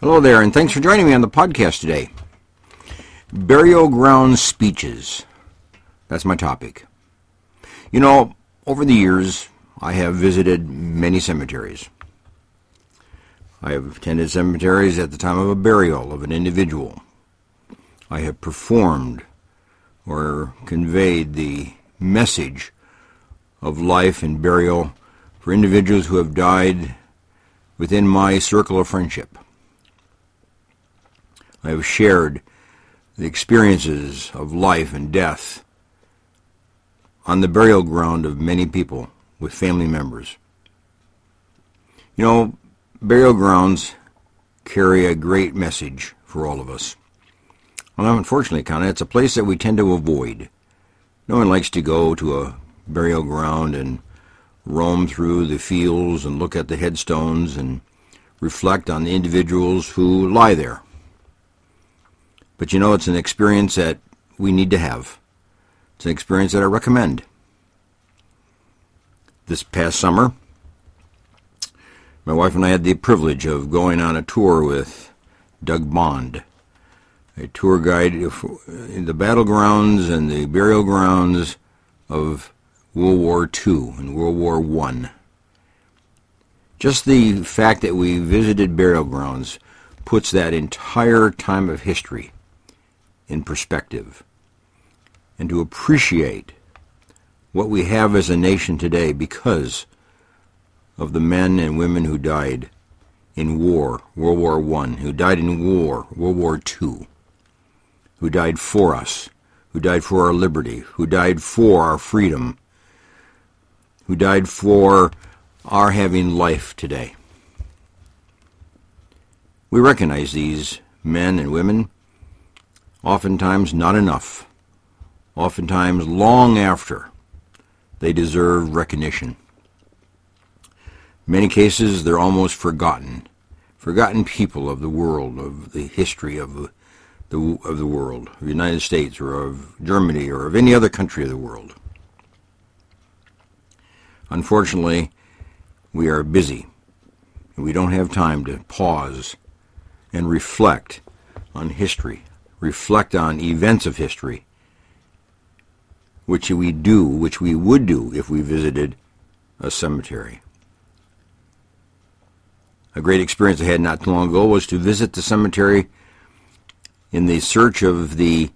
Hello there, and thanks for joining me on the podcast today. Burial ground speeches. That's my topic. You know, over the years, I have visited many cemeteries. I have attended cemeteries at the time of a burial of an individual. I have performed or conveyed the message of life and burial for individuals who have died within my circle of friendship. I have shared the experiences of life and death on the burial ground of many people with family members. You know, burial grounds carry a great message for all of us. Well, unfortunately, Connor, it's a place that we tend to avoid. No one likes to go to a burial ground and roam through the fields and look at the headstones and reflect on the individuals who lie there. But you know, it's an experience that we need to have. It's an experience that I recommend. This past summer, my wife and I had the privilege of going on a tour with Doug Bond, a tour guide in the battlegrounds and the burial grounds of World War II and World War I. Just the fact that we visited burial grounds puts that entire time of history in perspective and to appreciate what we have as a nation today because of the men and women who died in war, World War I, who died in war, World War II, who died for us, who died for our liberty, who died for our freedom, who died for our having life today. We recognize these men and women oftentimes not enough, oftentimes long after they deserve recognition. Many cases, they're almost forgotten, forgotten people of the world, of the history of the, the, of the world, of the United States or of Germany or of any other country of the world. Unfortunately, we are busy. And we don't have time to pause and reflect on history, reflect on events of history, which we do, which we would do if we visited a cemetery. A great experience I had not too long ago was to visit the cemetery in the search of the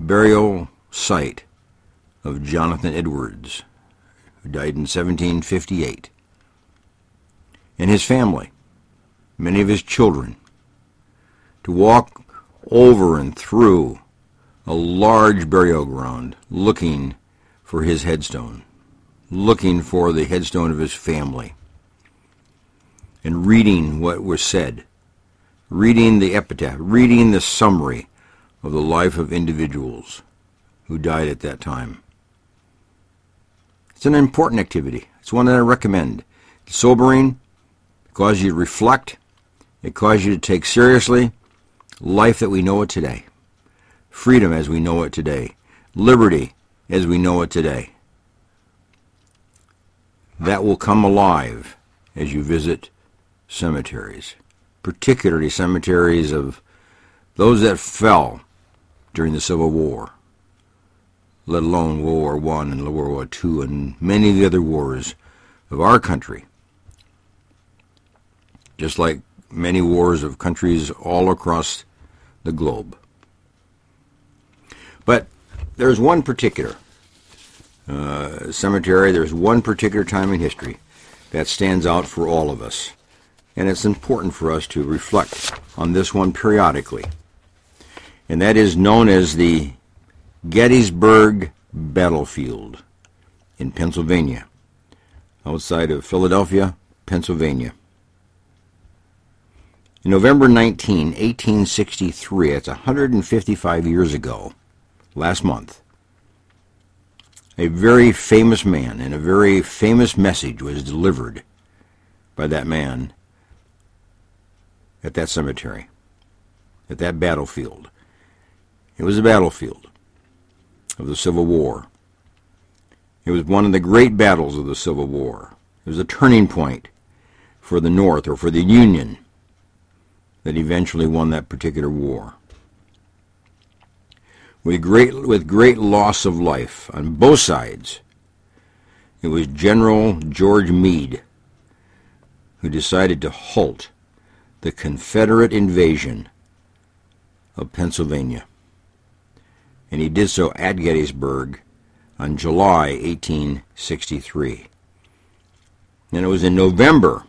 burial site of Jonathan Edwards, who died in 1758, and his family, many of his children, to walk over and through a large burial ground looking for his headstone, looking for the headstone of his family, and reading what was said, reading the epitaph, reading the summary of the life of individuals who died at that time. It's an important activity. It's one that I recommend. It's sobering, it causes you to reflect, it causes you to take seriously life that we know it today, freedom as we know it today, liberty as we know it today. That will come alive as you visit cemeteries, particularly cemeteries of those that fell during the Civil War, let alone World War I and World War II and many of the other wars of our country. Just like many wars of countries all across the globe. But there's one particular uh, cemetery, there's one particular time in history that stands out for all of us. And it's important for us to reflect on this one periodically. And that is known as the Gettysburg Battlefield in Pennsylvania, outside of Philadelphia, Pennsylvania. November 19, 1863, it's 155 years ago, last month, a very famous man and a very famous message was delivered by that man at that cemetery, at that battlefield. It was a battlefield of the Civil War. It was one of the great battles of the Civil War. It was a turning point for the North or for the Union that eventually won that particular war. With great, with great loss of life on both sides, it was General George Meade who decided to halt the Confederate invasion of Pennsylvania. And he did so at Gettysburg on July 1863. And it was in November,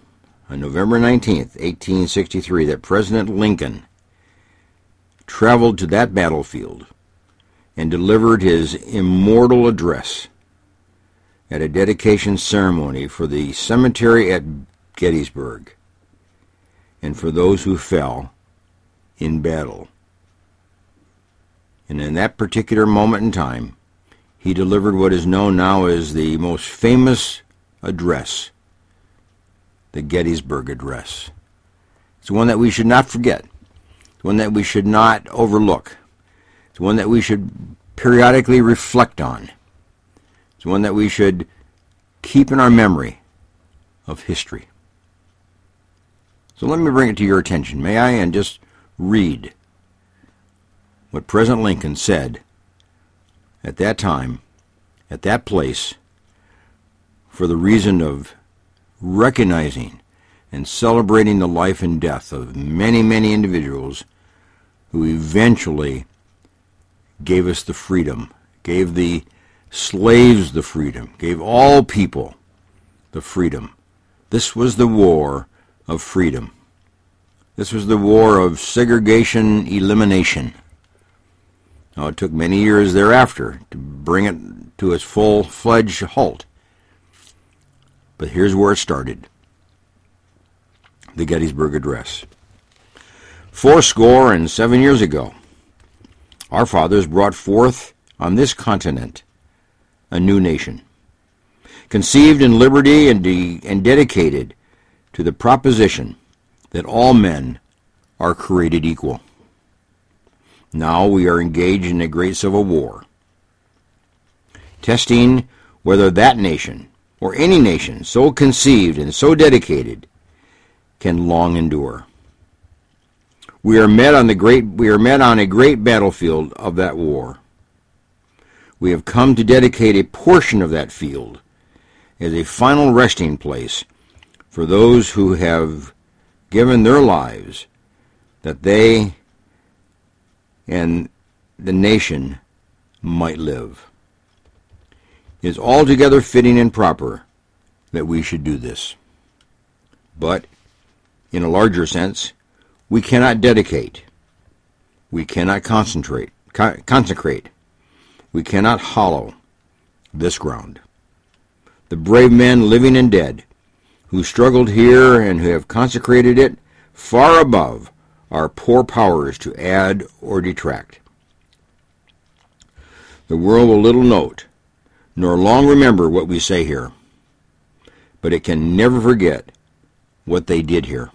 on November 19th, 1863, that President Lincoln traveled to that battlefield and delivered his immortal address at a dedication ceremony for the cemetery at Gettysburg and for those who fell in battle. And in that particular moment in time, he delivered what is known now as the most famous address, the Gettysburg Address. It's one that we should not forget, it's one that we should not overlook, it's one that we should periodically reflect on, it's one that we should keep in our memory of history. So let me bring it to your attention, may I, and just read what President Lincoln said at that time, at that place, for the reason of recognizing and celebrating the life and death of many, many individuals who eventually gave us the freedom, gave the slaves the freedom, gave all people the freedom. This was the war of freedom. This was the war of segregation elimination. Now, it took many years thereafter to bring it to its full-fledged halt. But here's where it started. The Gettysburg Address. Fourscore and seven years ago, our fathers brought forth on this continent a new nation, conceived in liberty and, de- and dedicated to the proposition that all men are created equal. Now we are engaged in a great civil war, testing whether that nation, or any nation so conceived and so dedicated, can long endure. We are met on the great we are met on a great battlefield of that war. We have come to dedicate a portion of that field as a final resting place for those who have given their lives that they and the nation might live. Is altogether fitting and proper that we should do this. But, in a larger sense, we cannot dedicate, we cannot concentrate, co- consecrate, we cannot hollow this ground. The brave men, living and dead, who struggled here and who have consecrated it far above our poor powers to add or detract. The world will little note, nor long remember what we say here, but it can never forget what they did here.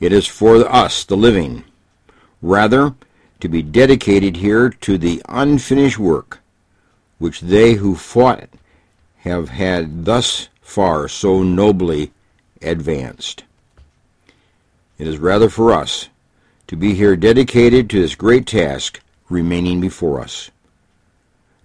It is for us, the living, rather to be dedicated here to the unfinished work which they who fought have had thus far so nobly advanced. It is rather for us to be here dedicated to this great task remaining before us,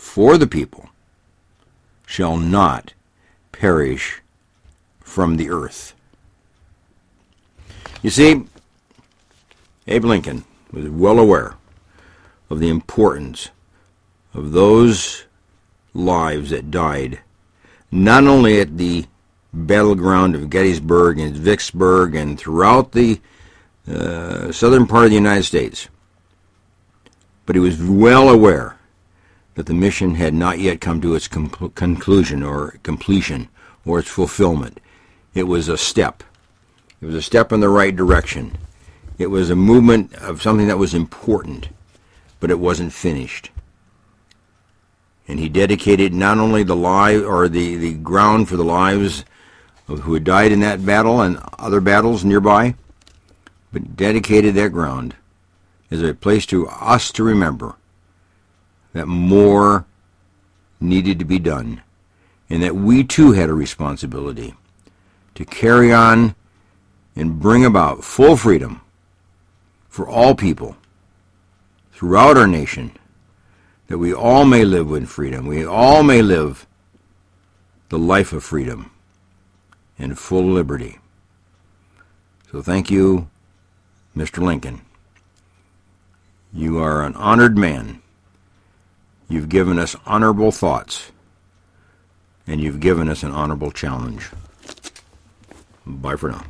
for the people, shall not perish from the earth. You see, Abe Lincoln was well aware of the importance of those lives that died, not only at the battleground of Gettysburg and Vicksburg and throughout the uh, southern part of the United States. But he was well aware that the mission had not yet come to its com- conclusion or completion or its fulfillment. It was a step. It was a step in the right direction. It was a movement of something that was important, but it wasn't finished. And he dedicated not only the life or the, the ground for the lives of who had died in that battle and other battles nearby, but dedicated that ground as a place to us to remember that more needed to be done and that we too had a responsibility to carry on and bring about full freedom for all people throughout our nation, that we all may live in freedom. We all may live the life of freedom and full liberty. So thank you, Mr. Lincoln. You are an honored man. You've given us honorable thoughts, and you've given us an honorable challenge. Bye for now.